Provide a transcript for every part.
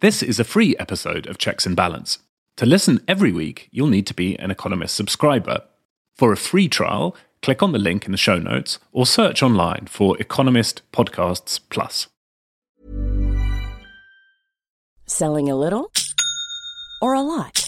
This is a free episode of Checks and Balance. To listen every week, you'll need to be an Economist subscriber. For a free trial, click on the link in the show notes or search online for Economist Podcasts Plus. Selling a little or a lot?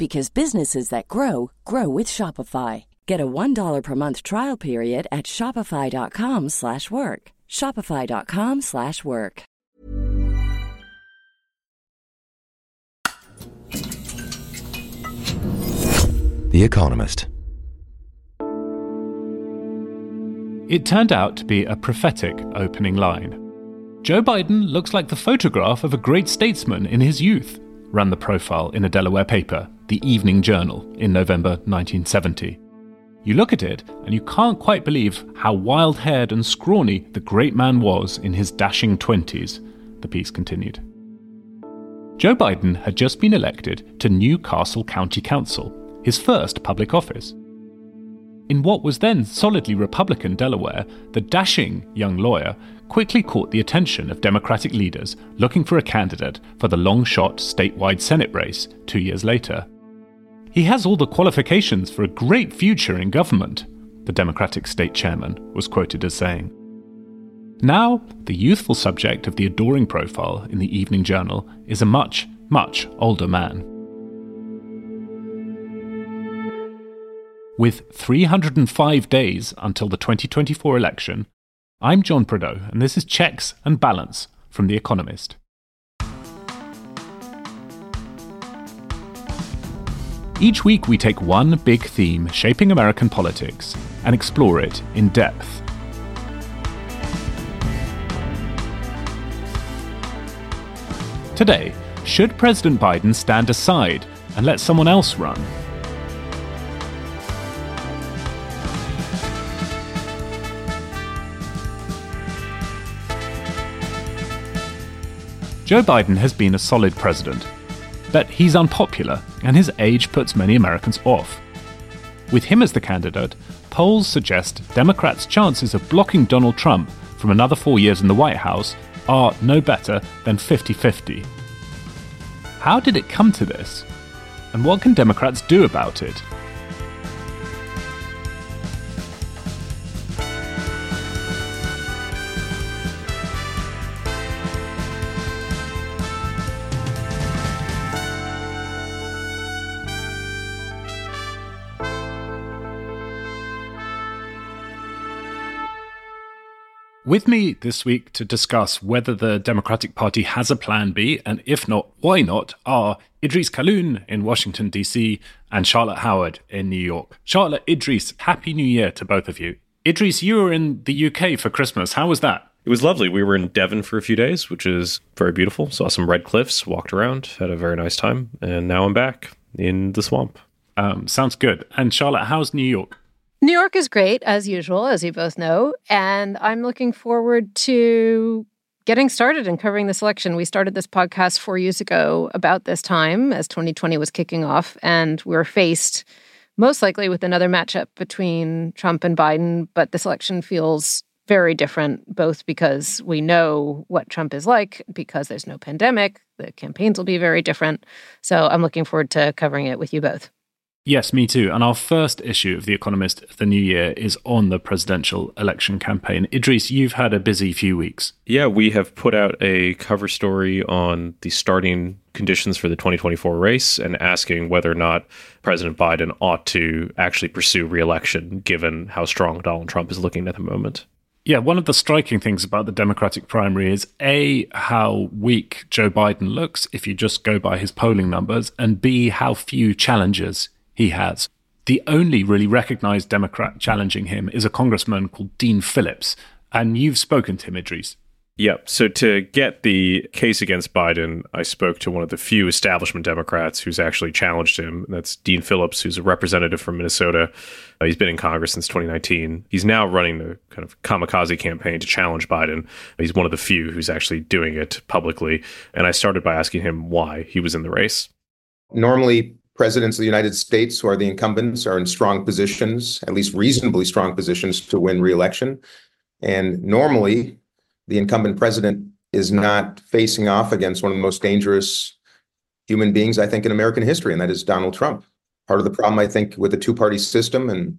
because businesses that grow grow with Shopify. Get a $1 per month trial period at Shopify.com slash work. Shopify.com slash work. The Economist. It turned out to be a prophetic opening line. Joe Biden looks like the photograph of a great statesman in his youth, ran the profile in a Delaware paper, the Evening Journal, in November 1970. You look at it, and you can't quite believe how wild haired and scrawny the great man was in his dashing 20s, the piece continued. Joe Biden had just been elected to New Castle County Council, his first public office. In what was then solidly Republican Delaware, the dashing young lawyer quickly caught the attention of Democratic leaders looking for a candidate for the long shot statewide Senate race two years later. He has all the qualifications for a great future in government, the Democratic state chairman was quoted as saying. Now, the youthful subject of the adoring profile in the Evening Journal is a much, much older man. With 305 days until the 2024 election, I'm John Prideaux, and this is Checks and Balance from The Economist. Each week, we take one big theme shaping American politics and explore it in depth. Today, should President Biden stand aside and let someone else run? Joe Biden has been a solid president, but he's unpopular and his age puts many Americans off. With him as the candidate, polls suggest Democrats' chances of blocking Donald Trump from another four years in the White House are no better than 50 50. How did it come to this? And what can Democrats do about it? With me this week to discuss whether the Democratic Party has a plan B, and if not, why not, are Idrees Kahloon in Washington, D.C., and Charlotte Howard in New York. Charlotte, Idrees, Happy New Year to both of you. Idrees, you were in the UK for Christmas. How was that? It was lovely. We were in Devon for a few days, which is very beautiful. Saw some red cliffs, walked around, had a very nice time, and now I'm back in the swamp. Um, sounds good. And Charlotte, how's New York? New York is great, as usual, as you both know. And I'm looking forward to getting started and covering this election. We started this podcast four years ago about this time as 2020 was kicking off, and we are faced most likely with another matchup between Trump and Biden. But this election feels very different, both because we know what Trump is like, because there's no pandemic, the campaigns will be very different. So I'm looking forward to covering it with you both. Yes, me too. And our first issue of The Economist of the new year is on the presidential election campaign. Idrees, you've had a busy few weeks. Yeah, we have put out a cover story on the starting conditions for the 2024 race and asking whether or not President Biden ought to actually pursue reelection given how strong Donald Trump is looking at the moment. Yeah, one of the striking things about the Democratic primary is A, how weak Joe Biden looks if you just go by his polling numbers, and B, how few challengers he has. The only really recognized Democrat challenging him is a congressman called Dean Phillips. And you've spoken to him, Idrees. Yep. So to get the case against Biden, I spoke to one of the few establishment Democrats who's actually challenged him. That's Dean Phillips, who's a representative from Minnesota. Uh, he's been in Congress since 2019. He's now running the kind of kamikaze campaign to challenge Biden. He's one of the few who's actually doing it publicly. And I started by asking him why he was in the race. Normally, presidents of the United States who are the incumbents are in strong positions, at least reasonably strong positions to win reelection. And normally, the incumbent president is not facing off against one of the most dangerous human beings, I think, in American history, and that is Donald Trump. Part of the problem, I think, with the two party system, and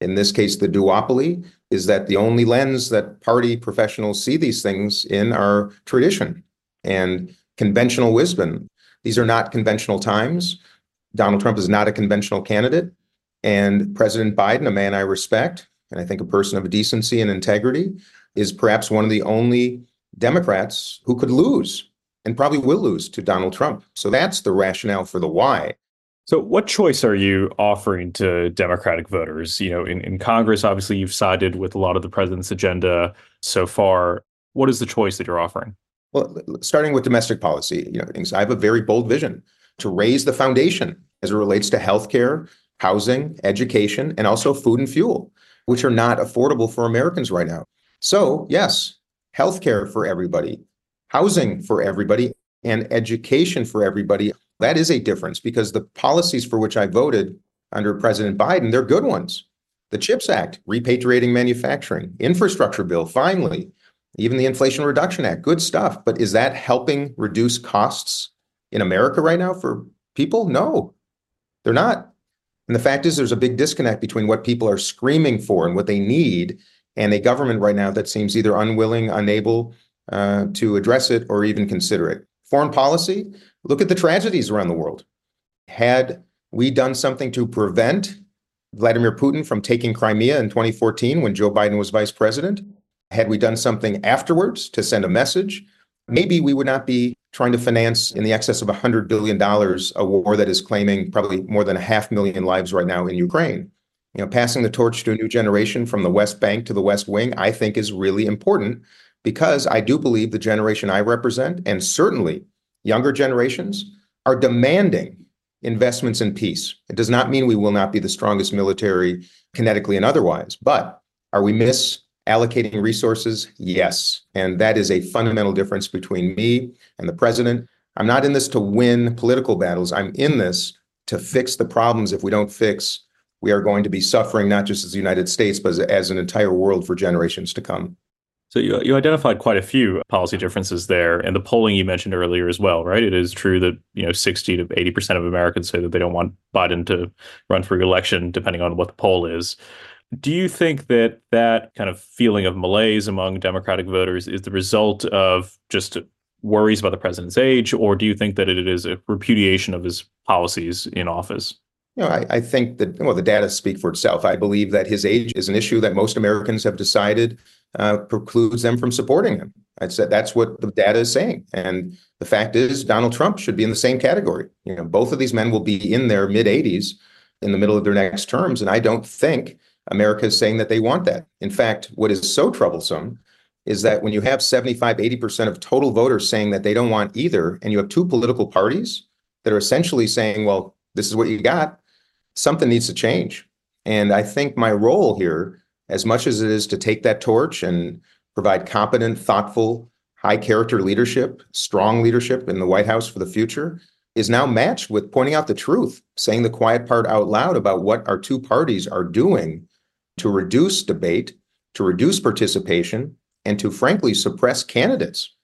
in this case, the duopoly, is that the only lens that party professionals see these things in are tradition and conventional wisdom. These are not conventional times. Donald Trump is not a conventional candidate. And President Biden, a man I respect, and I think a person of decency and integrity, is perhaps one of the only Democrats who could lose and probably will lose to Donald Trump. So that's the rationale for the why. So, what choice are you offering to Democratic voters? You know, in, in Congress, obviously, you've sided with a lot of the president's agenda so far. What is the choice that you're offering? Well, starting with domestic policy, you know, things. I have a very bold vision to raise the foundation as it relates to healthcare, housing, education, and also food and fuel, which are not affordable for Americans right now. So, yes, healthcare for everybody, housing for everybody, and education for everybody. That is a difference because the policies for which I voted under President Biden, they're good ones. The CHIPS Act, repatriating manufacturing, infrastructure bill, finally, even the Inflation Reduction Act, good stuff. But is that helping reduce costs in America right now for people? No, they're not. And the fact is, there's a big disconnect between what people are screaming for and what they need and a government right now that seems either unwilling, unable uh, to address it, or even consider it. Foreign policy, look at the tragedies around the world. Had we done something to prevent Vladimir Putin from taking Crimea in 2014 when Joe Biden was vice president? Had we done something afterwards to send a message? Maybe we would not be trying to finance in the excess of $100 billion a war that is claiming probably more than a half million lives right now in Ukraine you know, passing the torch to a new generation from the West Bank to the West Wing, I think is really important because I do believe the generation I represent, and certainly younger generations, are demanding investments in peace. It does not mean we will not be the strongest military kinetically and otherwise, but are we misallocating resources? Yes. And that is a fundamental difference between me and the president. I'm not in this to win political battles. I'm in this to fix the problems if we don't fix we are going to be suffering not just as the United States, but as, as an entire world for generations to come. So you, you identified quite a few policy differences there, and the polling you mentioned earlier as well, right? It is true that you know sixty to eighty percent of Americans say that they don't want Biden to run for re-election, depending on what the poll is. Do you think that that kind of feeling of malaise among Democratic voters is the result of just worries about the president's age, or do you think that it is a repudiation of his policies in office? You know, I, I, think that well, the data speak for itself. I believe that his age is an issue that most Americans have decided uh, precludes them from supporting him. I said that's what the data is saying, and the fact is, Donald Trump should be in the same category. You know, both of these men will be in their mid 80s in the middle of their next terms, and I don't think America is saying that they want that. In fact, what is so troublesome is that when you have 75, 80% of total voters saying that they don't want either, and you have two political parties that are essentially saying, well, this is what you got, something needs to change. And I think my role here, as much as it is to take that torch and provide competent, thoughtful, high character leadership, strong leadership in the White House for the future, is now matched with pointing out the truth, saying the quiet part out loud about what our two parties are doing to reduce debate, to reduce participation, and to frankly suppress candidates.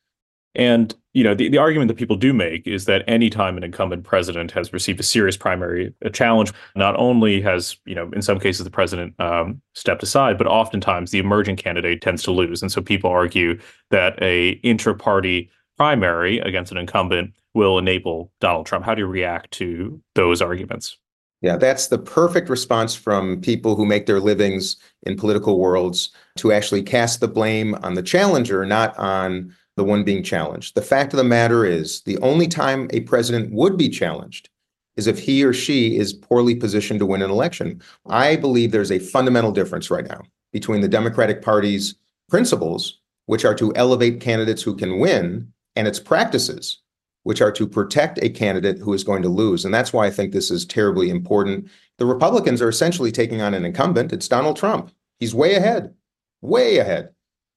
And you know, the, the argument that people do make is that anytime an incumbent president has received a serious primary a challenge, not only has, you know, in some cases the president um, stepped aside, but oftentimes the emerging candidate tends to lose. And so people argue that a intra-party primary against an incumbent will enable Donald Trump. How do you react to those arguments? Yeah, that's the perfect response from people who make their livings in political worlds to actually cast the blame on the challenger, not on the one being challenged. The fact of the matter is, the only time a president would be challenged is if he or she is poorly positioned to win an election. I believe there's a fundamental difference right now between the Democratic Party's principles which are to elevate candidates who can win, and its practices, which are to protect a candidate who is going to lose. And that's why I think this is terribly important. The Republicans are essentially taking on an incumbent. It's Donald Trump. He's way ahead, way ahead.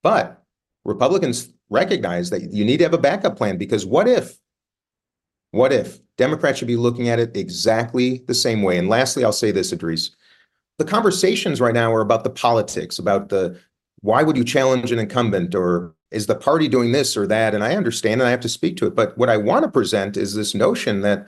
But Republicans recognize that you need to have a backup plan because what if, what if Democrats should be looking at it exactly the same way? And lastly, I'll say this, Idrees. The conversations right now are about the politics, about the why would you challenge an incumbent or is the party doing this or that? And I understand and I have to speak to it. But what I want to present is this notion that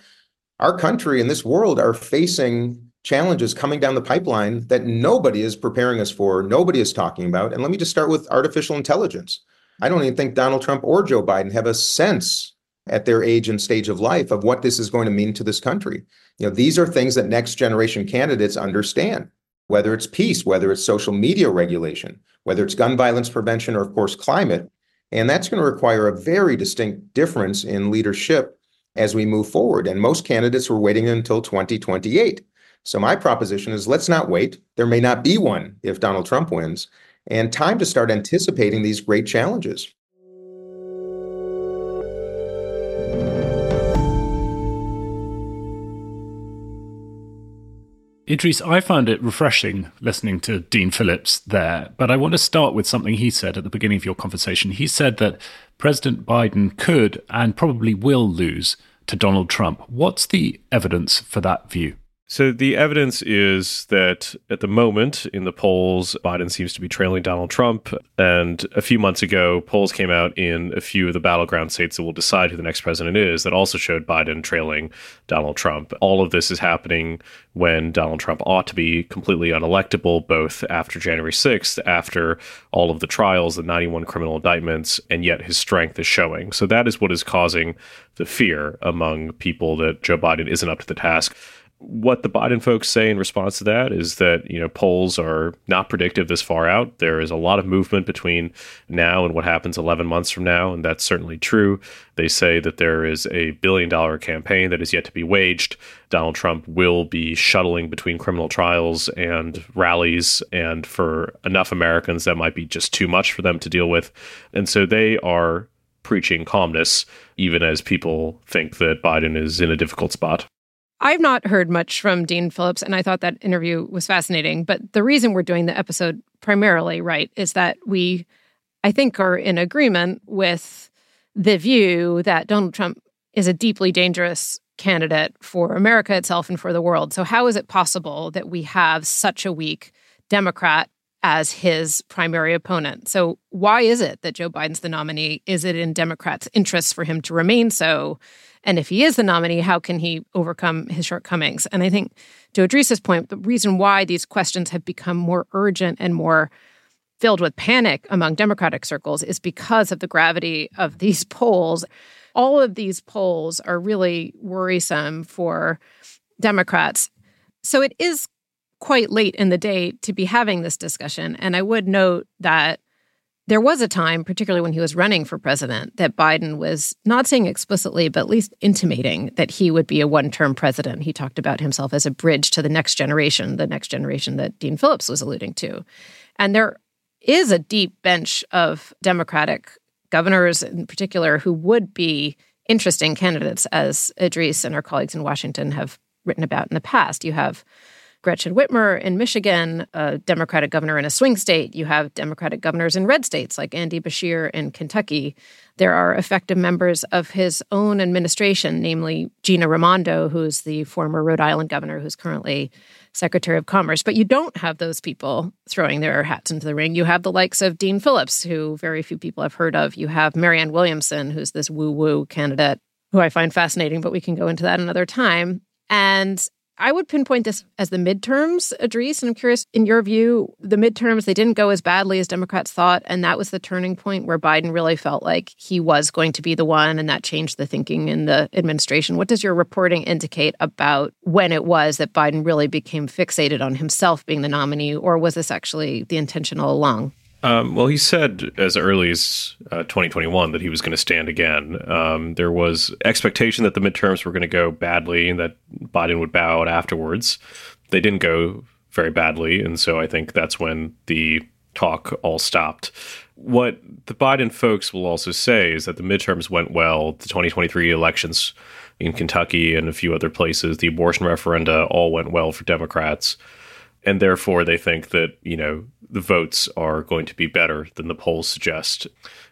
our country and this world are facing challenges coming down the pipeline that nobody is preparing us for, nobody is talking about. And let me just start with artificial intelligence. I don't even think Donald Trump or Joe Biden have a sense at their age and stage of life of what this is going to mean to this country. You know, these are things that next generation candidates understand, whether it's peace, whether it's social media regulation, whether it's gun violence prevention, or of course, climate. And that's going to require a very distinct difference in leadership as we move forward. And most candidates were waiting until 2028. So my proposition is let's not wait. There may not be one if Donald Trump wins, and time to start anticipating these great challenges. Idrees, I found it refreshing listening to Dean Phillips there, but I want to start with something he said at the beginning of your conversation. He said that President Biden could and probably will lose to Donald Trump. What's the evidence for that view? So the evidence is that at the moment in the polls, Biden seems to be trailing Donald Trump. And a few months ago, polls came out in a few of the battleground states that will decide who the next president is that also showed Biden trailing Donald Trump. All of this is happening when Donald Trump ought to be completely unelectable, both after January 6th, after all of the trials, the 91 criminal indictments, and yet his strength is showing. So that is what is causing the fear among people that Joe Biden isn't up to the task what the Biden folks say in response to that is that you know polls are not predictive this far out. There is a lot of movement between now and what happens 11 months from now, and that's certainly true. They say that there is a billion dollar campaign that is yet to be waged. Donald Trump will be shuttling between criminal trials and rallies, and for enough Americans, that might be just too much for them to deal with. And so they are preaching calmness, even as people think that Biden is in a difficult spot. I've not heard much from Dean Phillips, and I thought that interview was fascinating. But the reason we're doing the episode primarily, right, is that we, I think, are in agreement with the view that Donald Trump is a deeply dangerous candidate for America itself and for the world. So, how is it possible that we have such a weak Democrat as his primary opponent? So, why is it that Joe Biden's the nominee? Is it in Democrats' interests for him to remain so? And if he is the nominee, how can he overcome his shortcomings? And I think to Idrees's point, the reason why these questions have become more urgent and more filled with panic among Democratic circles is because of the gravity of these polls. All of these polls are really worrisome for Democrats. So it is quite late in the day to be having this discussion. And I would note that there was a time, particularly when he was running for president, that Biden was not saying explicitly, but at least intimating that he would be a one term president. He talked about himself as a bridge to the next generation, the next generation that Dean Phillips was alluding to. And there is a deep bench of Democratic governors in particular who would be interesting candidates, as Idrees and our colleagues in Washington have written about in the past. You have Gretchen Whitmer in Michigan, a Democratic governor in a swing state. You have Democratic governors in red states like Andy Beshear in Kentucky. There are effective members of his own administration, namely Gina Raimondo, who's the former Rhode Island governor, who's currently Secretary of Commerce. But you don't have those people throwing their hats into the ring. You have the likes of Dean Phillips, who very few people have heard of. You have Marianne Williamson, who's this woo woo candidate who I find fascinating, but we can go into that another time. And I would pinpoint this as the midterms, Idrees. And I'm curious, in your view, the midterms, they didn't go as badly as Democrats thought. And that was the turning point where Biden really felt like he was going to be the one. And that changed the thinking in the administration. What does your reporting indicate about when it was that Biden really became fixated on himself being the nominee? Or was this actually the intention all along? Um, well, he said as early as uh, 2021 that he was going to stand again. Um, there was expectation that the midterms were going to go badly and that Biden would bow out afterwards. They didn't go very badly, and so I think that's when the talk all stopped. What the Biden folks will also say is that the midterms went well. The 2023 elections in Kentucky and a few other places, the abortion referenda all went well for Democrats. And therefore, they think that, you know, the votes are going to be better than the polls suggest.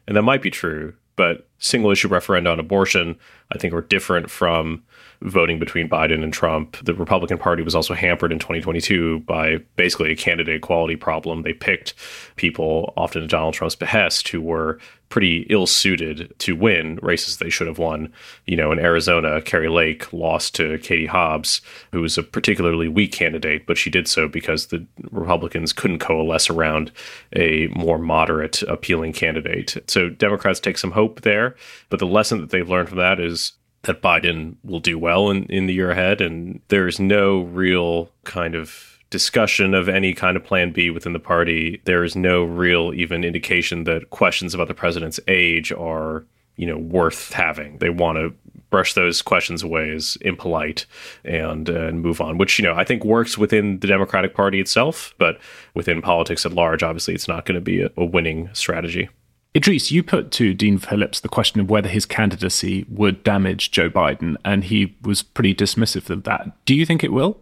And that might be true, but single issue referenda on abortion, I think, are different from voting between Biden and Trump. The Republican Party was also hampered in 2022 by basically a candidate equality problem. They picked people, often at Donald Trump's behest, who were pretty ill suited to win races they should have won. You know, in Arizona, Kari Lake lost to Katie Hobbs, who was a particularly weak candidate, but she did so because the Republicans couldn't coalesce around a more moderate, appealing candidate. So Democrats take some hope there. But the lesson that they've learned from that is that Biden will do well in, in the year ahead. And there's no real kind of discussion of any kind of plan B within the party. There is no real even indication that questions about the president's age are, you know, worth having. They want to brush those questions away as impolite and, uh, and move on, which, you know, I think works within the Democratic Party itself, but within politics at large, obviously, it's not going to be a, a winning strategy. Idrees, you put to Dean Phillips the question of whether his candidacy would damage Joe Biden, and he was pretty dismissive of that. Do you think it will?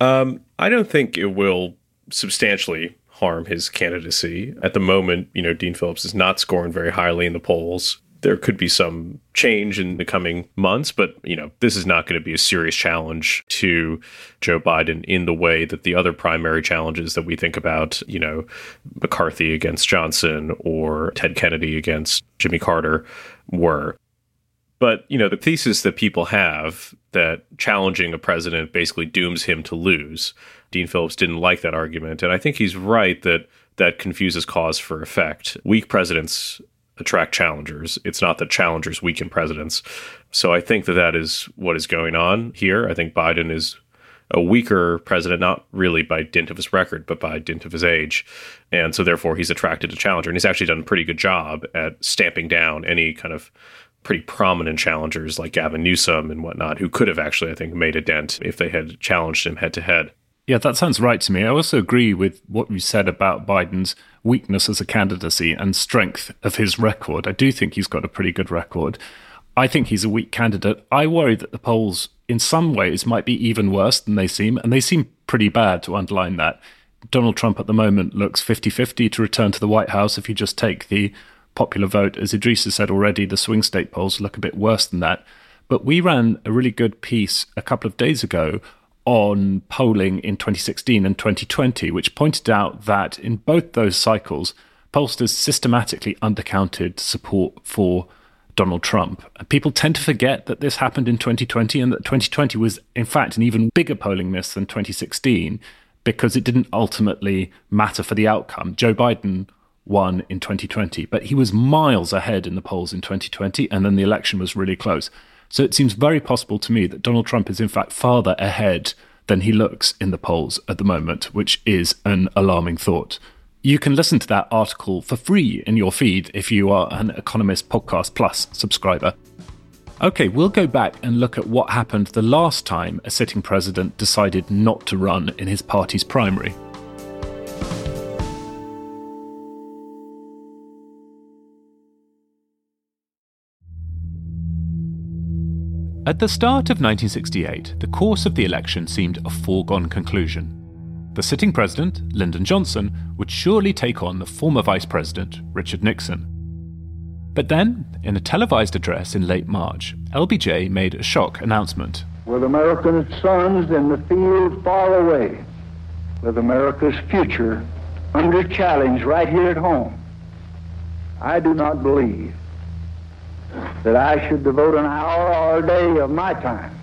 Um, I don't think it will substantially harm his candidacy. At the moment, you know, Dean Phillips is not scoring very highly in the polls there could be some change in the coming months, but you know, this is not going to be a serious challenge to Joe Biden in the way that the other primary challenges that we think about, you know, McCarthy against Johnson or Ted Kennedy against Jimmy Carter were. But, you know, the thesis that people have that challenging a president basically dooms him to lose. Dean Phillips didn't like that argument, and I think he's right that that confuses cause for effect. Weak presidents attract challengers. It's not that challengers weaken presidents. So I think that that is what is going on here. I think Biden is a weaker president, not really by dint of his record, but by dint of his age. And so therefore he's attracted a challenger. And he's actually done a pretty good job at stamping down any kind of pretty prominent challengers like Gavin Newsom and whatnot, who could have actually, I think, made a dent if they had challenged him head to head. Yeah, that sounds right to me. I also agree with what you said about Biden's weakness as a candidacy and strength of his record. I do think he's got a pretty good record. I think he's a weak candidate. I worry that the polls, in some ways, might be even worse than they seem, and they seem pretty bad to underline that. Donald Trump at the moment looks 50 50 to return to the White House if you just take the popular vote. As Idrees has said already, the swing state polls look a bit worse than that. But we ran a really good piece a couple of days ago on polling in 2016 and 2020, which pointed out that in both those cycles, pollsters systematically undercounted support for Donald Trump. People tend to forget that this happened in 2020 and that 2020 was, in fact, an even bigger polling miss than 2016 because it didn't ultimately matter for the outcome. Joe Biden won in 2020, but he was miles ahead in the polls in 2020, and then the election was really close. So it seems very possible to me that Donald Trump is in fact farther ahead than he looks in the polls at the moment, which is an alarming thought. You can listen to that article for free in your feed if you are an Economist Podcast Plus subscriber. Okay, we'll go back and look at what happened the last time a sitting president decided not to run in his party's primary. At the start of 1968, the course of the election seemed a foregone conclusion. The sitting president, Lyndon Johnson, would surely take on the former vice president, Richard Nixon. But then, in a televised address in late March, LBJ made a shock announcement. With American sons in the field far away, with America's future under challenge right here at home, I do not believe that I should devote an hour or a day of my time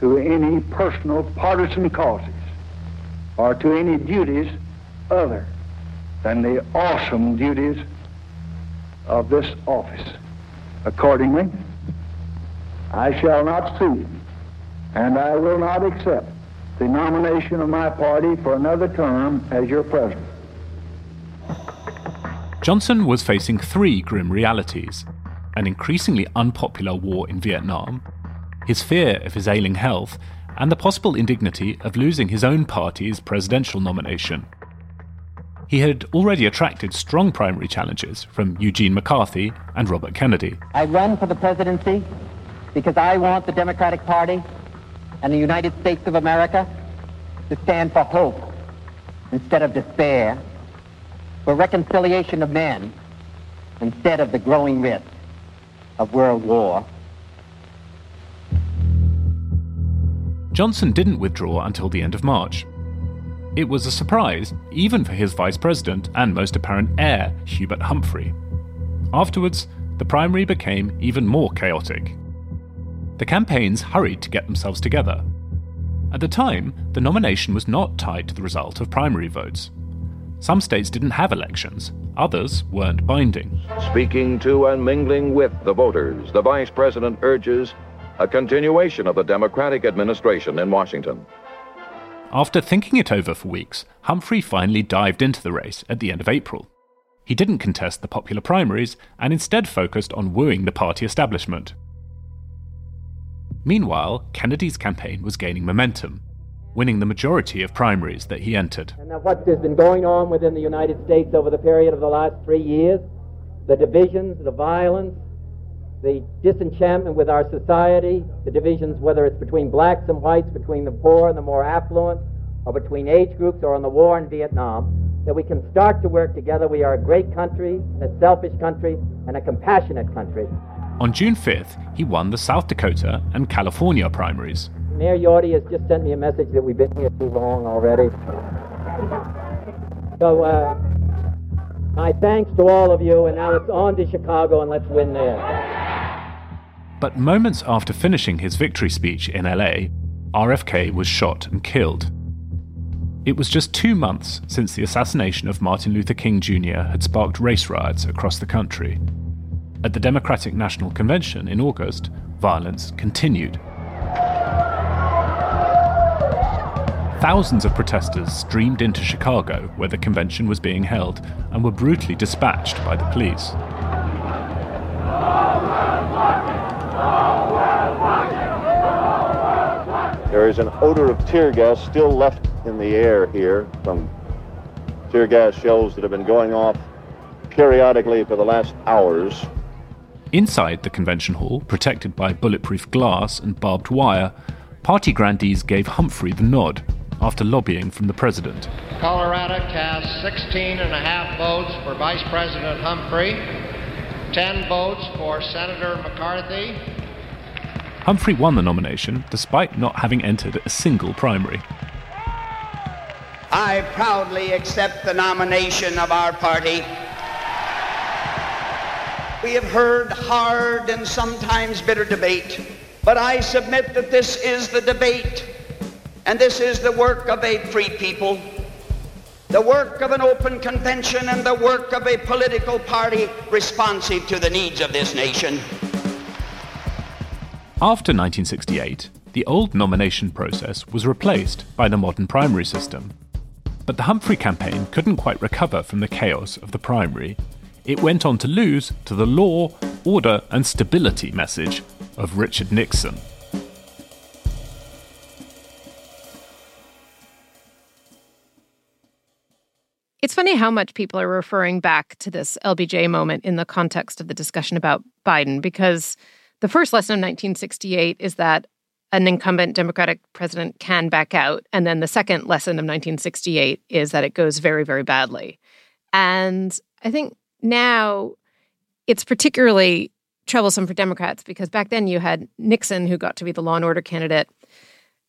to any personal partisan causes or to any duties other than the awesome duties of this office. Accordingly, I shall not seek and I will not accept the nomination of my party for another term as your president. Johnson was facing three grim realities an increasingly unpopular war in Vietnam, his fear of his ailing health, and the possible indignity of losing his own party's presidential nomination. he had already attracted strong primary challenges from Eugene McCarthy and Robert Kennedy. I run for the presidency because I want the Democratic Party and the United States of America to stand for hope instead of despair, for reconciliation of men instead of the growing risk of world war. Johnson didn't withdraw until the end of March, it was a surprise, even for his vice president and most apparent heir, Hubert Humphrey. Afterwards, the primary became even more chaotic. The campaigns hurried to get themselves together. At the time, the nomination was not tied to the result of primary votes. Some states didn't have elections, others weren't binding. Speaking to and mingling with the voters, the vice president urges a continuation of the Democratic administration in Washington. After thinking it over for weeks, Humphrey finally dived into the race at the end of April. He didn't contest the popular primaries and instead focused on wooing the party establishment. Meanwhile, Kennedy's campaign was gaining momentum, winning the majority of primaries that he entered. And what has been going on within the United States over the period of the last three years, the divisions, the violence, the disenchantment with our society, the divisions, whether it's between blacks and whites, between the poor and the more affluent, or between age groups, or on the war in Vietnam, that we can start to work together. We are a great country, a selfish country, and a compassionate country. On June 5th, he won the South Dakota and California primaries. Mayor Yorty has just sent me a message that we've been here too long already. So, uh, my thanks to all of you, and now it's on to Chicago, and let's win there. But moments after finishing his victory speech in LA, RFK was shot and killed. It was just two months since the assassination of Martin Luther King Jr. had sparked race riots across the country. At the Democratic National Convention in August, violence continued. Thousands of protesters streamed into Chicago, where the convention was being held, and were brutally dispatched by the police. There is an odor of tear gas still left in the air here from tear gas shells that have been going off periodically for the last hours. Inside the convention hall, protected by bulletproof glass and barbed wire, party grandees gave Humphrey the nod after lobbying from the president. Colorado cast 16 and a half votes for Vice President Humphrey, 10 votes for Senator McCarthy, Humphrey won the nomination despite not having entered a single primary. I proudly accept the nomination of our party. We have heard hard and sometimes bitter debate, but I submit that this is the debate, and this is the work of a free people, the work of an open convention, and the work of a political party responsive to the needs of this nation. After 1968, the old nomination process was replaced by the modern primary system. But the Humphrey campaign couldn't quite recover from the chaos of the primary. It went on to lose to the law, order, and stability message of Richard Nixon. It's funny how much people are referring back to this LBJ moment in the context of the discussion about Biden because the first lesson of 1968 is that an incumbent Democratic president can back out. And then the second lesson of 1968 is that it goes very, very badly. And I think now it's particularly troublesome for Democrats because back then you had Nixon, who got to be the law and order candidate.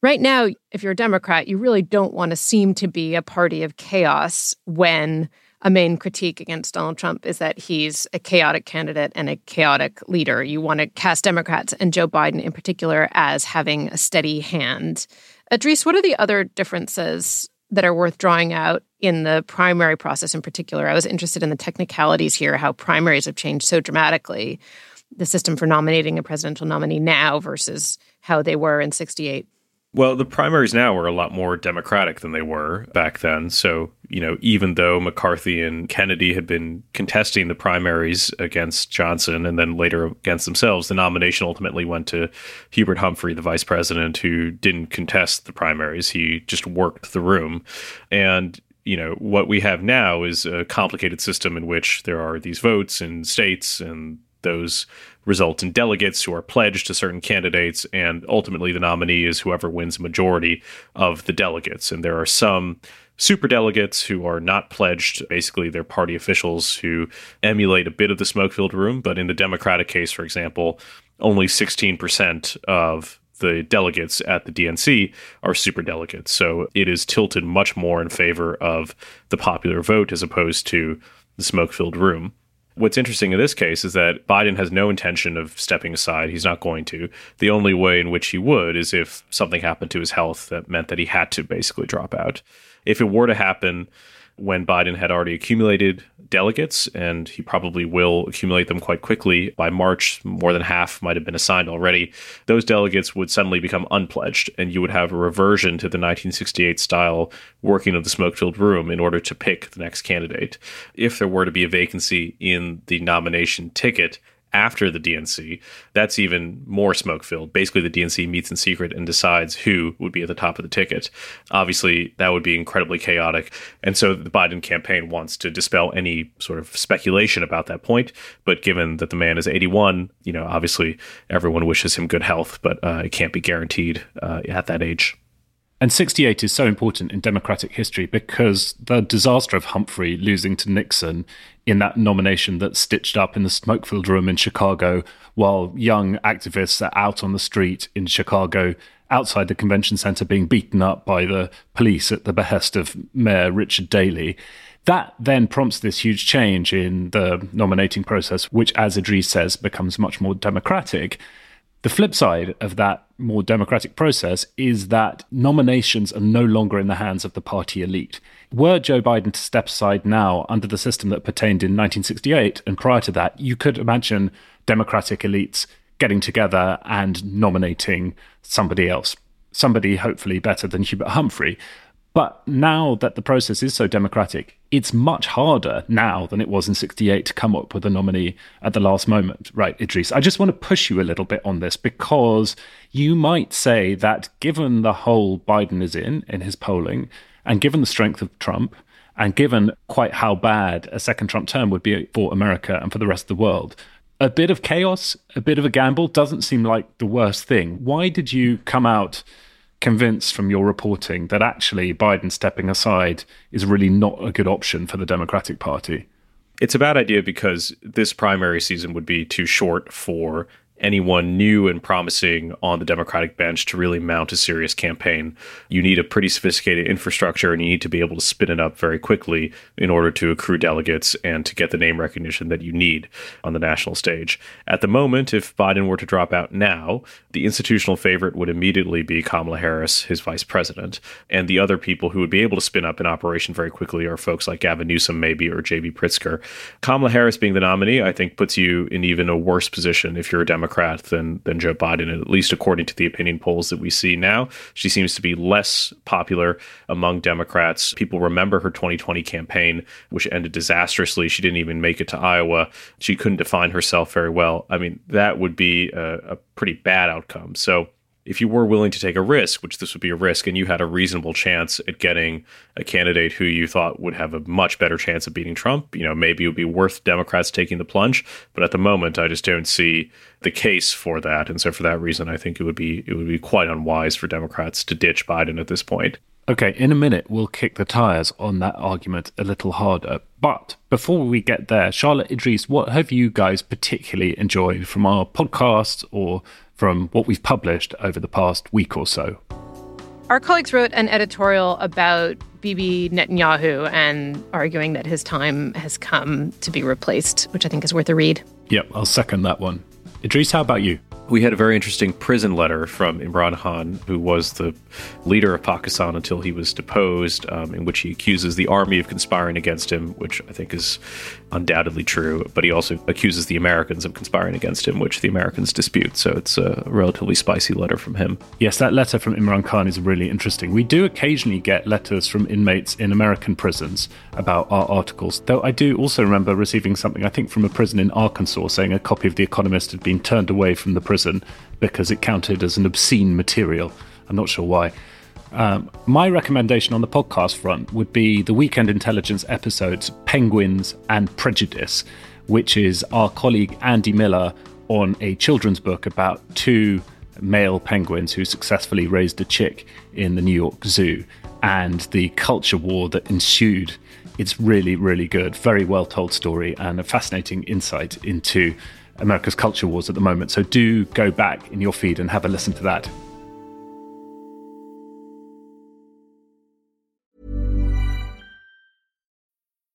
Right now, if you're a Democrat, you really don't want to seem to be a party of chaos when a main critique against Donald Trump is that he's a chaotic candidate and a chaotic leader. You want to cast Democrats and Joe Biden in particular as having a steady hand. Idrees, what are the other differences that are worth drawing out in the primary process in particular? I was interested in the technicalities here, how primaries have changed so dramatically. The system for nominating a presidential nominee now versus how they were in 68. Well, the primaries now are a lot more democratic than they were back then. So, you know, even though McCarthy and Kennedy had been contesting the primaries against Johnson and then later against themselves, the nomination ultimately went to Hubert Humphrey, the vice president, who didn't contest the primaries. He just worked the room. And you know, what we have now is a complicated system in which there are these votes in states and those result in delegates who are pledged to certain candidates, and ultimately the nominee is whoever wins a majority of the delegates. And there are some super delegates who are not pledged. Basically, they're party officials who emulate a bit of the smoke filled room. But in the Democratic case, for example, only 16% of the delegates at the DNC are super delegates. So it is tilted much more in favor of the popular vote as opposed to the smoke filled room. What's interesting in this case is that Biden has no intention of stepping aside. He's not going to. The only way in which he would is if something happened to his health that meant that he had to basically drop out. If it were to happen, when Biden had already accumulated delegates, and he probably will accumulate them quite quickly. By March, more than half might have been assigned already. Those delegates would suddenly become unpledged, and you would have a reversion to the 1968 style working of the smoke filled room in order to pick the next candidate. If there were to be a vacancy in the nomination ticket, after the DNC, that's even more smoke filled. Basically, the DNC meets in secret and decides who would be at the top of the ticket. Obviously, that would be incredibly chaotic. And so the Biden campaign wants to dispel any sort of speculation about that point. But given that the man is 81, you know, obviously everyone wishes him good health, but uh, it can't be guaranteed uh, at that age. And 68 is so important in Democratic history because the disaster of Humphrey losing to Nixon in that nomination that's stitched up in the smoke filled room in Chicago while young activists are out on the street in Chicago outside the convention center being beaten up by the police at the behest of Mayor Richard Daley. That then prompts this huge change in the nominating process, which, as Idrees says, becomes much more democratic. The flip side of that more democratic process is that nominations are no longer in the hands of the party elite. Were Joe Biden to step aside now under the system that pertained in 1968 and prior to that, you could imagine Democratic elites getting together and nominating somebody else, somebody hopefully better than Hubert Humphrey. But now that the process is so democratic, it's much harder now than it was in 68 to come up with a nominee at the last moment. Right, Idrees, I just want to push you a little bit on this because you might say that given the hole Biden is in, in his polling, and given the strength of Trump, and given quite how bad a second Trump term would be for America and for the rest of the world, a bit of chaos, a bit of a gamble doesn't seem like the worst thing. Why did you come out convinced from your reporting that actually Biden stepping aside is really not a good option for the Democratic Party? It's a bad idea because this primary season would be too short for anyone new and promising on the Democratic bench to really mount a serious campaign. You need a pretty sophisticated infrastructure and you need to be able to spin it up very quickly in order to accrue delegates and to get the name recognition that you need on the national stage. At the moment, if Biden were to drop out now, the institutional favorite would immediately be Kamala Harris, his vice president. And the other people who would be able to spin up an operation very quickly are folks like Gavin Newsom, maybe, or J.B. Pritzker. Kamala Harris being the nominee, I think, puts you in even a worse position if you're a Democrat Democrat than than Joe Biden, at least according to the opinion polls that we see now. She seems to be less popular among Democrats. People remember her 2020 campaign, which ended disastrously. She didn't even make it to Iowa. She couldn't define herself very well. I mean, that would be a, a pretty bad outcome. So if you were willing to take a risk, which this would be a risk, and you had a reasonable chance at getting a candidate who you thought would have a much better chance of beating Trump, you know, maybe it would be worth Democrats taking the plunge. But at the moment, I just don't see the case for that. And so for that reason, I think it would be it would be quite unwise for Democrats to ditch Biden at this point. Okay, in a minute, we'll kick the tires on that argument a little harder. But before we get there, Charlotte Idrees, what have you guys particularly enjoyed from our podcast or from what we've published over the past week or so. Our colleagues wrote an editorial about Bibi Netanyahu and arguing that his time has come to be replaced, which I think is worth a read. Yep, I'll second that one. Idrees, how about you? We had a very interesting prison letter from Imran Khan, who was the leader of Pakistan until he was deposed, um, in which he accuses the army of conspiring against him, which I think is undoubtedly true. But he also accuses the Americans of conspiring against him, which the Americans dispute. So it's a relatively spicy letter from him. Yes, that letter from Imran Khan is really interesting. We do occasionally get letters from inmates in American prisons about our articles, though I do also remember receiving something, I think, from a prison in Arkansas saying a copy of The Economist had been turned away from the prison prison because it counted as an obscene material. I'm not sure why. Um, my recommendation on the podcast front would be the Weekend Intelligence episodes Penguins and Prejudice, which is our colleague Andy Miller on a children's book about two male penguins who successfully raised a chick in the New York Zoo and the culture war that ensued. It's really, really good. Very well told story and a fascinating insight into America's culture wars at the moment. So do go back in your feed and have a listen to that.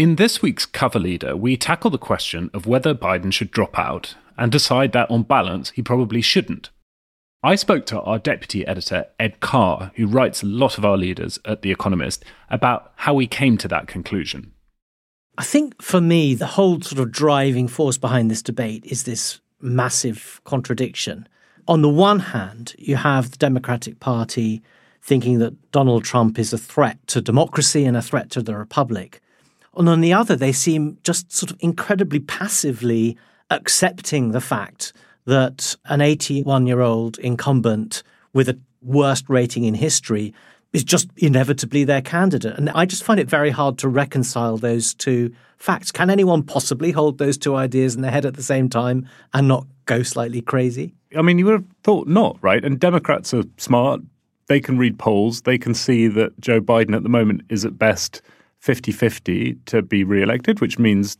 In this week's cover leader, we tackle the question of whether Biden should drop out and decide that on balance, he probably shouldn't. I spoke to our deputy editor, Ed Carr, who writes a lot of our leaders at The Economist, about how we came to that conclusion. I think for me, the whole sort of driving force behind this debate is this massive contradiction. On the one hand, you have the Democratic Party thinking that Donald Trump is a threat to democracy and a threat to the Republic. And on the other, they seem just sort of incredibly passively accepting the fact that an 81 year old incumbent with a worst rating in history is just inevitably their candidate. And I just find it very hard to reconcile those two facts. Can anyone possibly hold those two ideas in their head at the same time and not go slightly crazy? I mean, you would have thought not, right? And Democrats are smart. They can read polls. They can see that Joe Biden at the moment is at best 50 50 to be re elected, which means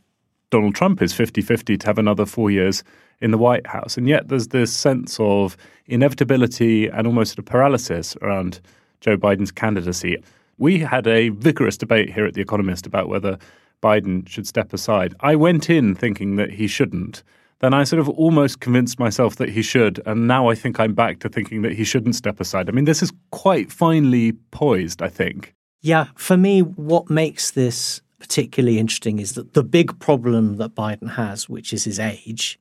Donald Trump is 50 50 to have another four years in the White House. And yet there's this sense of inevitability and almost a paralysis around Joe Biden's candidacy. We had a vigorous debate here at The Economist about whether Biden should step aside. I went in thinking that he shouldn't. Then I sort of almost convinced myself that he should. And now I think I'm back to thinking that he shouldn't step aside. I mean, this is quite finely poised, I think. Yeah, for me, what makes this particularly interesting is that the big problem that Biden has, which is his age,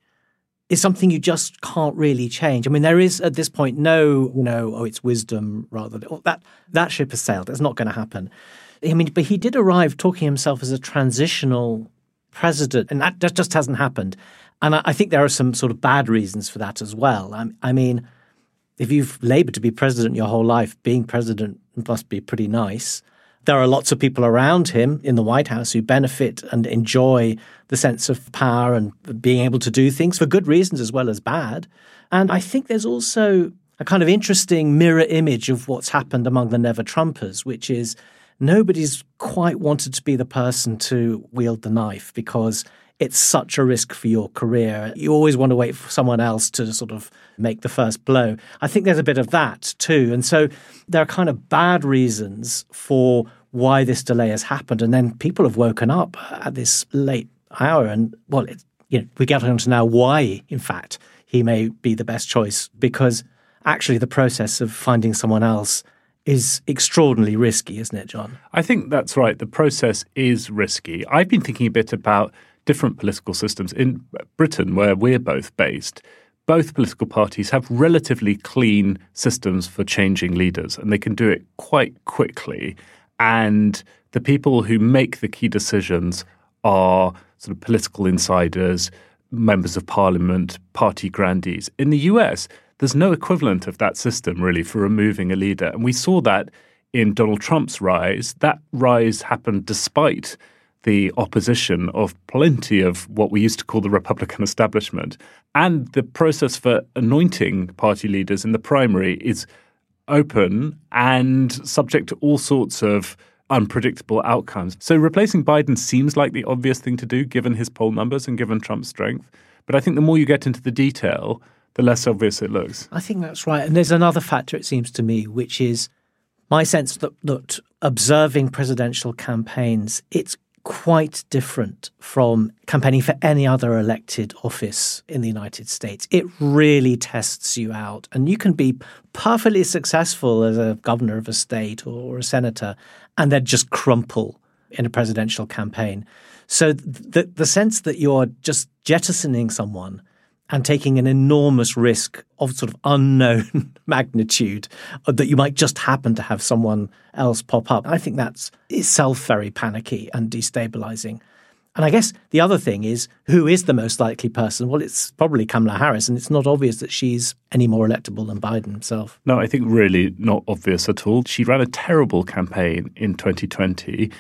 is something you just can't really change. I mean, there is at this point no, you know, oh, it's wisdom rather than oh, that that ship has sailed. It's not going to happen. I mean, but he did arrive talking himself as a transitional president, and that just hasn't happened. And I, I think there are some sort of bad reasons for that as well. I, I mean, if you've labored to be president your whole life, being president must be pretty nice. There are lots of people around him in the White House who benefit and enjoy the sense of power and being able to do things for good reasons as well as bad. And I think there's also a kind of interesting mirror image of what's happened among the never Trumpers, which is nobody's quite wanted to be the person to wield the knife because it's such a risk for your career. You always want to wait for someone else to sort of make the first blow. I think there's a bit of that too. And so there are kind of bad reasons for why this delay has happened. And then people have woken up at this late hour and, well, it, you know, we get on to now why, in fact, he may be the best choice because actually the process of finding someone else is extraordinarily risky, isn't it, John? I think that's right. The process is risky. I've been thinking a bit about different political systems. In Britain, where we're both based, both political parties have relatively clean systems for changing leaders, and they can do it quite quickly. And the people who make the key decisions are sort of political insiders, members of parliament, party grandees. In the US, there's no equivalent of that system really for removing a leader. And we saw that in Donald Trump's rise. That rise happened despite the opposition of plenty of what we used to call the Republican establishment. And the process for anointing party leaders in the primary is open and subject to all sorts of unpredictable outcomes. So replacing Biden seems like the obvious thing to do given his poll numbers and given Trump's strength. But I think the more you get into the detail, the less obvious it looks. I think that's right. And there's another factor, it seems to me, which is my sense that, that observing presidential campaigns, it's quite different from campaigning for any other elected office in the United States. It really tests you out, and you can be perfectly successful as a governor of a state or a senator and then just crumple in a presidential campaign. So the the sense that you're just jettisoning someone and taking an enormous risk of sort of unknown magnitude that you might just happen to have someone else pop up. I think that's itself very panicky and destabilizing. And I guess the other thing is who is the most likely person? Well, it's probably Kamala Harris, and it's not obvious that she's any more electable than Biden himself. No, I think really not obvious at all. She ran a terrible campaign in 2020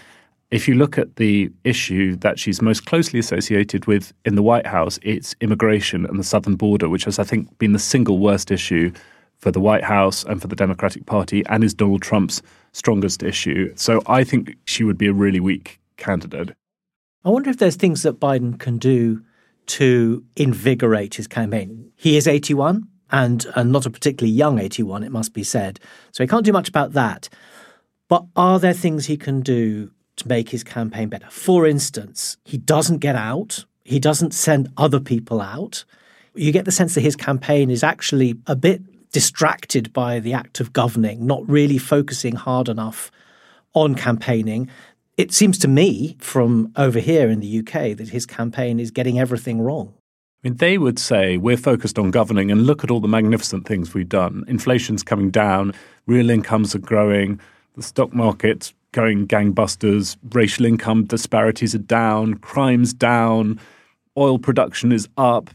if you look at the issue that she's most closely associated with in the White House, it's immigration and the southern border, which has, I think, been the single worst issue for the White House and for the Democratic Party and is Donald Trump's strongest issue. So I think she would be a really weak candidate. I wonder if there's things that Biden can do to invigorate his campaign. He is 81 and, and not a particularly young 81, it must be said. So he can't do much about that. But are there things he can do to make his campaign better. For instance, he doesn't get out, he doesn't send other people out. You get the sense that his campaign is actually a bit distracted by the act of governing, not really focusing hard enough on campaigning. It seems to me from over here in the UK that his campaign is getting everything wrong. I mean, they would say we're focused on governing and look at all the magnificent things we've done. Inflation's coming down, real incomes are growing, the stock market's going gangbusters, racial income disparities are down, crime's down, oil production is up.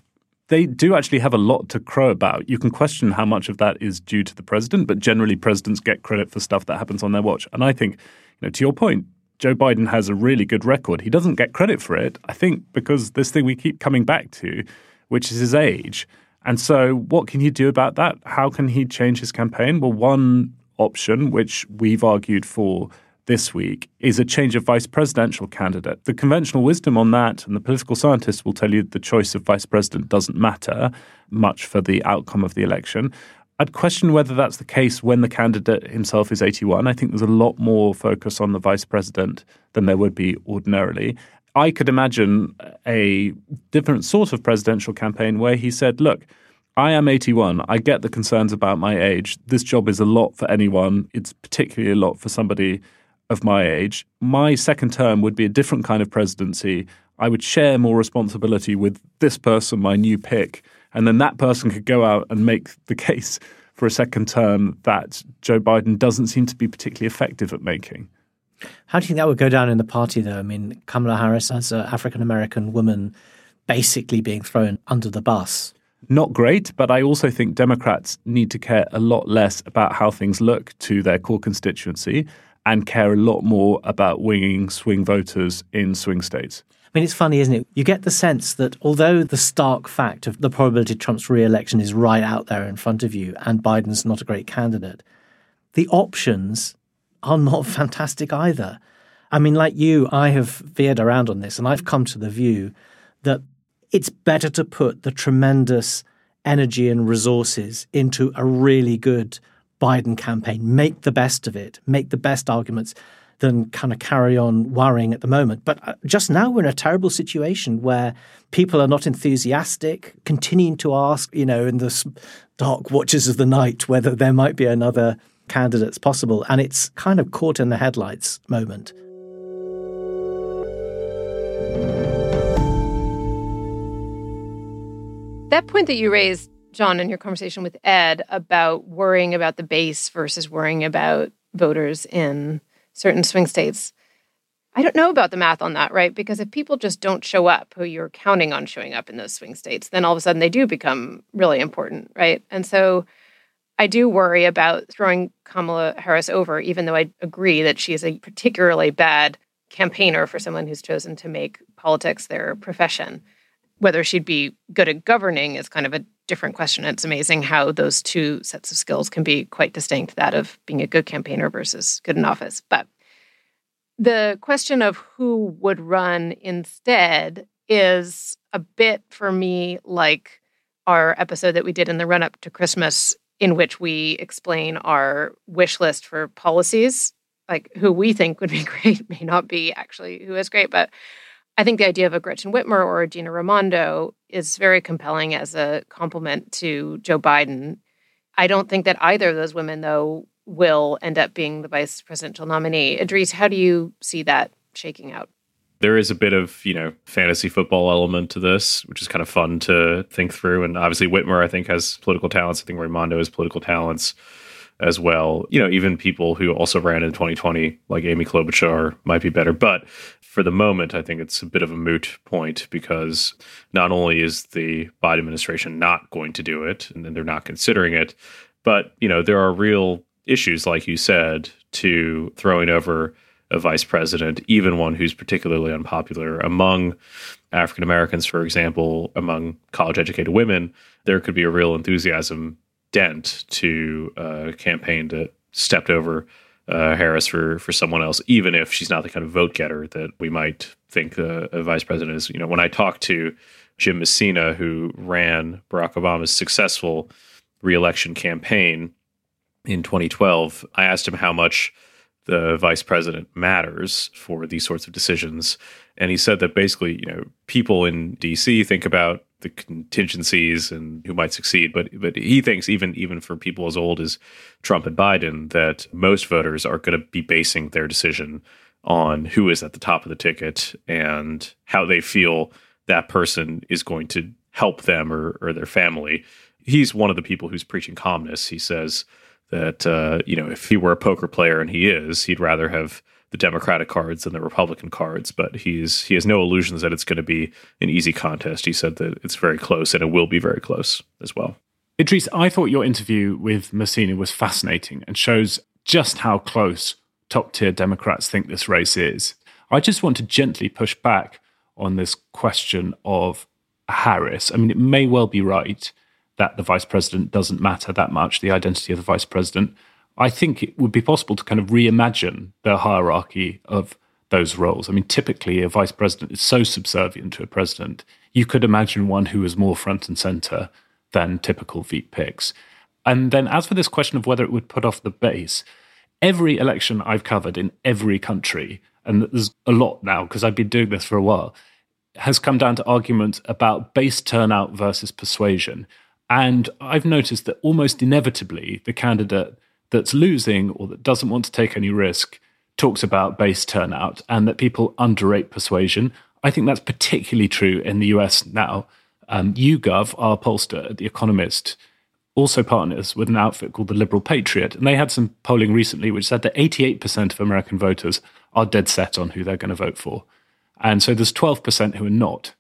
They do actually have a lot to crow about. You can question how much of that is due to the president, but generally presidents get credit for stuff that happens on their watch. And I think, you know, to your point, Joe Biden has a really good record. He doesn't get credit for it, I think, because this thing we keep coming back to, which is his age. And so, what can he do about that? How can he change his campaign? Well, one option, which we've argued for this week is a change of vice presidential candidate. The conventional wisdom on that, and the political scientists will tell you the choice of vice president doesn't matter much for the outcome of the election. I'd question whether that's the case when the candidate himself is 81. I think there's a lot more focus on the vice president than there would be ordinarily. I could imagine a different sort of presidential campaign where he said, look, I am 81. I get the concerns about my age. This job is a lot for anyone. It's particularly a lot for somebody of my age, my second term would be a different kind of presidency. I would share more responsibility with this person, my new pick, and then that person could go out and make the case for a second term that Joe Biden doesn't seem to be particularly effective at making. How do you think that would go down in the party, though? I mean, Kamala Harris, as an African American woman, basically being thrown under the bus. Not great, but I also think Democrats need to care a lot less about how things look to their core constituency and care a lot more about winging swing voters in swing states. I mean, it's funny, isn't it? You get the sense that although the stark fact of the probability of Trump's re election is right out there in front of you and Biden's not a great candidate, the options are not fantastic either. I mean, like you, I have veered around on this and I've come to the view that it's better to put the tremendous energy and resources into a really good Biden campaign, make the best of it, make the best arguments, than kind of carry on worrying at the moment. But uh, just now we're in a terrible situation where people are not enthusiastic, continuing to ask, you know, in the dark watches of the night whether there might be another candidates possible. And it's kind of caught in the headlights moment. That point that you raised John, in your conversation with Ed about worrying about the base versus worrying about voters in certain swing states. I don't know about the math on that, right? Because if people just don't show up who you're counting on showing up in those swing states, then all of a sudden they do become really important, right? And so I do worry about throwing Kamala Harris over, even though I agree that she is a particularly bad campaigner for someone who's chosen to make politics their profession. Whether she'd be good at governing is kind of a different question. It's amazing how those two sets of skills can be quite distinct that of being a good campaigner versus good in office. But the question of who would run instead is a bit for me like our episode that we did in the run up to Christmas, in which we explain our wish list for policies like who we think would be great may not be actually who is great. But I think the idea of a Gretchen Whitmer or a Gina Raimondo is very compelling as a complement to Joe Biden. I don't think that either of those women, though, will end up being the vice presidential nominee. Idrees, how do you see that shaking out? There is a bit of, you know, fantasy football element to this, which is kind of fun to think through. And obviously, Whitmer, I think, has political talents. I think Raimondo has political talents as well. You know, even people who also ran in 2020, like Amy Klobuchar, might be better. But for the moment, I think it's a bit of a moot point because not only is the Biden administration not going to do it, and then they're not considering it, but you know there are real issues, like you said, to throwing over a vice president, even one who's particularly unpopular among African Americans, for example, among college educated women. There could be a real enthusiasm dent to a campaign that stepped over uh, Harris for for someone else, even if she's not the kind of vote getter that we might think uh, a vice president is. You know, when I talked to Jim Messina, who ran Barack Obama's successful reelection campaign in 2012, I asked him how much the vice president matters for these sorts of decisions, and he said that basically, you know, people in D.C. think about the contingencies and who might succeed. But but he thinks even even for people as old as Trump and Biden that most voters are going to be basing their decision on who is at the top of the ticket and how they feel that person is going to help them or, or their family. He's one of the people who's preaching calmness. He says that uh, you know if he were a poker player and he is, he'd rather have the Democratic cards and the Republican cards, but he's he has no illusions that it's going to be an easy contest. He said that it's very close and it will be very close as well. Idrees, I thought your interview with Messina was fascinating and shows just how close top tier Democrats think this race is. I just want to gently push back on this question of Harris. I mean, it may well be right that the vice president doesn't matter that much, the identity of the vice president. I think it would be possible to kind of reimagine the hierarchy of those roles. I mean, typically a vice president is so subservient to a president, you could imagine one who is more front and center than typical Veep picks. And then, as for this question of whether it would put off the base, every election I've covered in every country, and there's a lot now because I've been doing this for a while, has come down to arguments about base turnout versus persuasion. And I've noticed that almost inevitably, the candidate that's losing or that doesn't want to take any risk talks about base turnout and that people underrate persuasion. I think that's particularly true in the US now. Um, YouGov, our pollster at The Economist, also partners with an outfit called the Liberal Patriot. And they had some polling recently which said that 88% of American voters are dead set on who they're going to vote for. And so there's 12% who are not.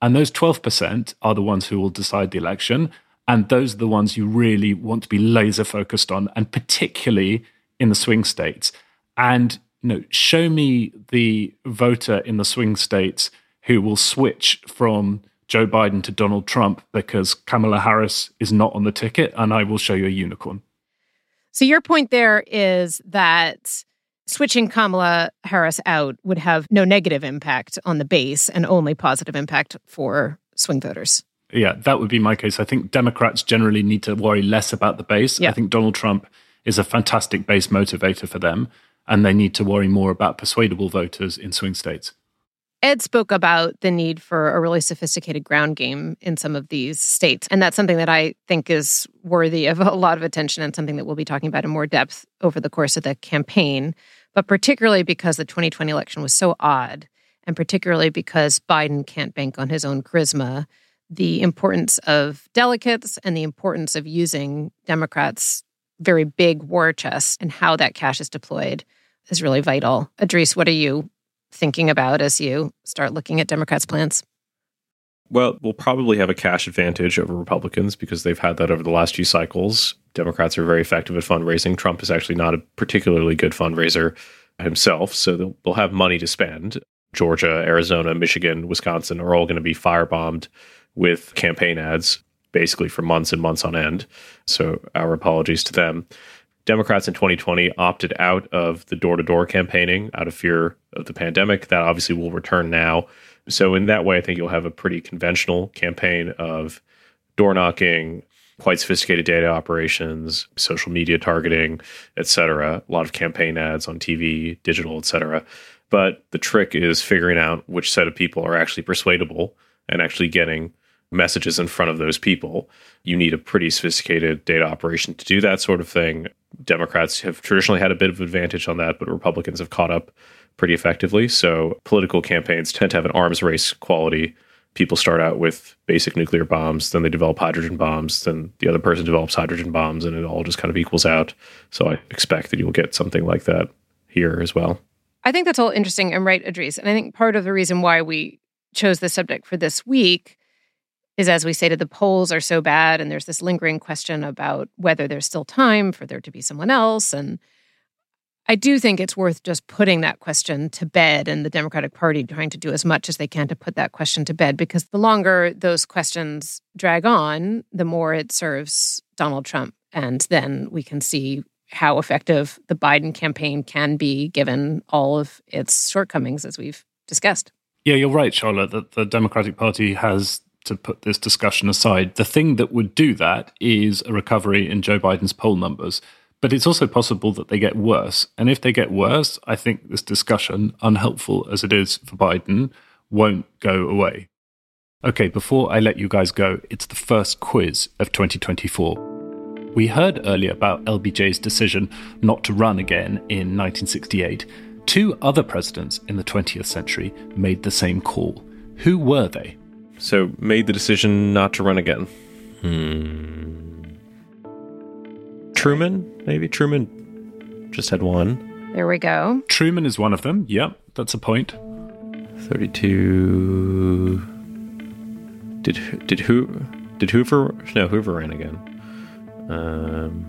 And those 12% are the ones who will decide the election. And those are the ones you really want to be laser focused on, and particularly in the swing states. And you know, show me the voter in the swing states who will switch from Joe Biden to Donald Trump because Kamala Harris is not on the ticket, and I will show you a unicorn. So, your point there is that switching Kamala Harris out would have no negative impact on the base and only positive impact for swing voters yeah, that would be my case. I think Democrats generally need to worry less about the base. Yeah. I think Donald Trump is a fantastic base motivator for them, and they need to worry more about persuadable voters in swing states. Ed spoke about the need for a really sophisticated ground game in some of these states. And that's something that I think is worthy of a lot of attention and something that we'll be talking about in more depth over the course of the campaign. But particularly because the 2020 election was so odd, and particularly because Biden can't bank on his own charisma the importance of delegates and the importance of using Democrats' very big war chest and how that cash is deployed is really vital. Idrees, what are you thinking about as you start looking at Democrats' plans? Well, we'll probably have a cash advantage over Republicans because they've had that over the last few cycles. Democrats are very effective at fundraising. Trump is actually not a particularly good fundraiser himself, so they'll, they'll have money to spend. Georgia, Arizona, Michigan, Wisconsin are all going to be firebombed with campaign ads basically for months and months on end. So our apologies to them. Democrats in 2020 opted out of the door to door campaigning out of fear of the pandemic. That obviously will return now. So, in that way, I think you'll have a pretty conventional campaign of door knocking, quite sophisticated data operations, social media targeting, etc. A lot of campaign ads on TV, digital, etc. But the trick is figuring out which set of people are actually persuadable and actually getting messages in front of those people. You need a pretty sophisticated data operation to do that sort of thing. Democrats have traditionally had a bit of advantage on that, but Republicans have caught up pretty effectively. So political campaigns tend to have an arms race quality. People start out with basic nuclear bombs, then they develop hydrogen bombs, then the other person develops hydrogen bombs, and it all just kind of equals out. So I expect that you'll get something like that here as well. I think that's all interesting and right, Idrees. And I think part of the reason why we chose this subject for this week is as we say, to the polls are so bad, and there's this lingering question about whether there's still time for there to be someone else. And I do think it's worth just putting that question to bed and the Democratic Party trying to do as much as they can to put that question to bed because the longer those questions drag on, the more it serves Donald Trump. And then we can see how effective the Biden campaign can be given all of its shortcomings, as we've discussed. Yeah, you're right, Charlotte, that the Democratic Party has to put this discussion aside. The thing that would do that is a recovery in Joe Biden's poll numbers. But it's also possible that they get worse. And if they get worse, I think this discussion, unhelpful as it is for Biden, won't go away. Okay, before I let you guys go, it's the first quiz of 2024. We heard earlier about LBJ's decision not to run again in 1968. Two other presidents in the 20th century made the same call. Who were they? So, made the decision not to run again. Hmm. Truman, maybe Truman just had one. There we go. Truman is one of them. Yep, that's a point. 32 Did did who did Hoover no Hoover ran again. Um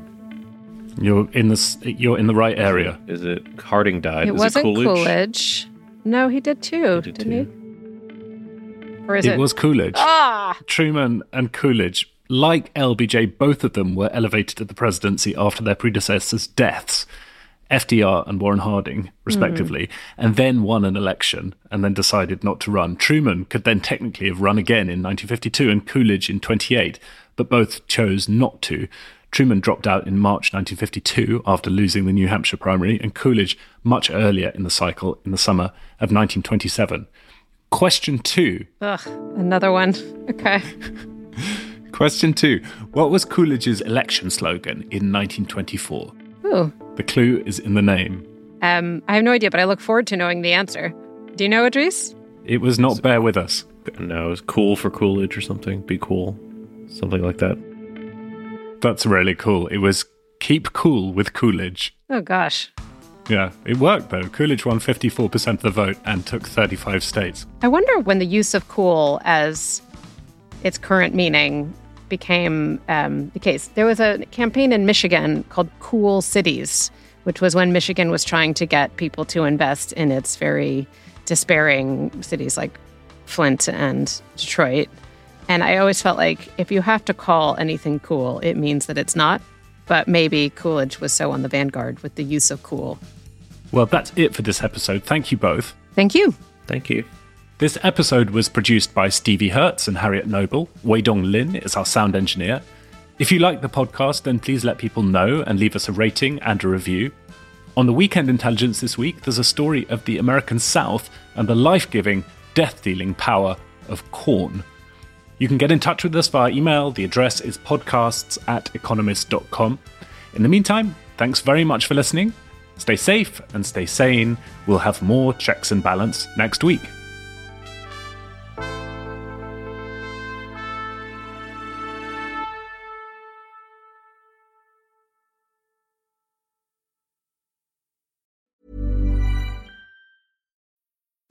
you're in this you're in the right area. Is it Harding died? It is wasn't it Coolidge? Coolidge? No, he did too, did didn't too. he? Or is it, it was Coolidge. Ah! Truman and Coolidge, like LBJ, both of them were elevated to the presidency after their predecessors' deaths, FDR and Warren Harding, respectively, and then won an election and then decided not to run. Truman could then technically have run again in 1952 and Coolidge in 28, but both chose not to. Truman dropped out in March 1952 after losing the New Hampshire primary, and Coolidge much earlier in the cycle in the summer of 1927. Question two. Ugh, another one. Okay. Question two. What was Coolidge's election slogan in 1924? Ooh. The clue is in the name. Um, I have no idea, but I look forward to knowing the answer. Do you know, Idrees? It was not Bear With Us. No, it was cool for Coolidge or something. Be cool. Something like that. That's really cool. It was Keep Cool with Coolidge. Oh, gosh. Yeah, it worked though. Coolidge won 54% of the vote and took 35 states. I wonder when the use of cool as its current meaning became um, the case. There was a campaign in Michigan called Cool Cities, which was when Michigan was trying to get people to invest in its very despairing cities like Flint and Detroit. And I always felt like if you have to call anything cool, it means that it's not. But maybe Coolidge was so on the vanguard with the use of cool. Well, that's it for this episode. Thank you both. Thank you. Thank you. This episode was produced by Stevie Hertz and Harriet Noble. Wei Dong Lin is our sound engineer. If you like the podcast, then please let people know and leave us a rating and a review. On the Weekend Intelligence this week, there's a story of the American South and the life giving, death dealing power of corn. You can get in touch with us via email. The address is podcasts at economist.com. In the meantime, thanks very much for listening. Stay safe and stay sane. We'll have more checks and balance next week.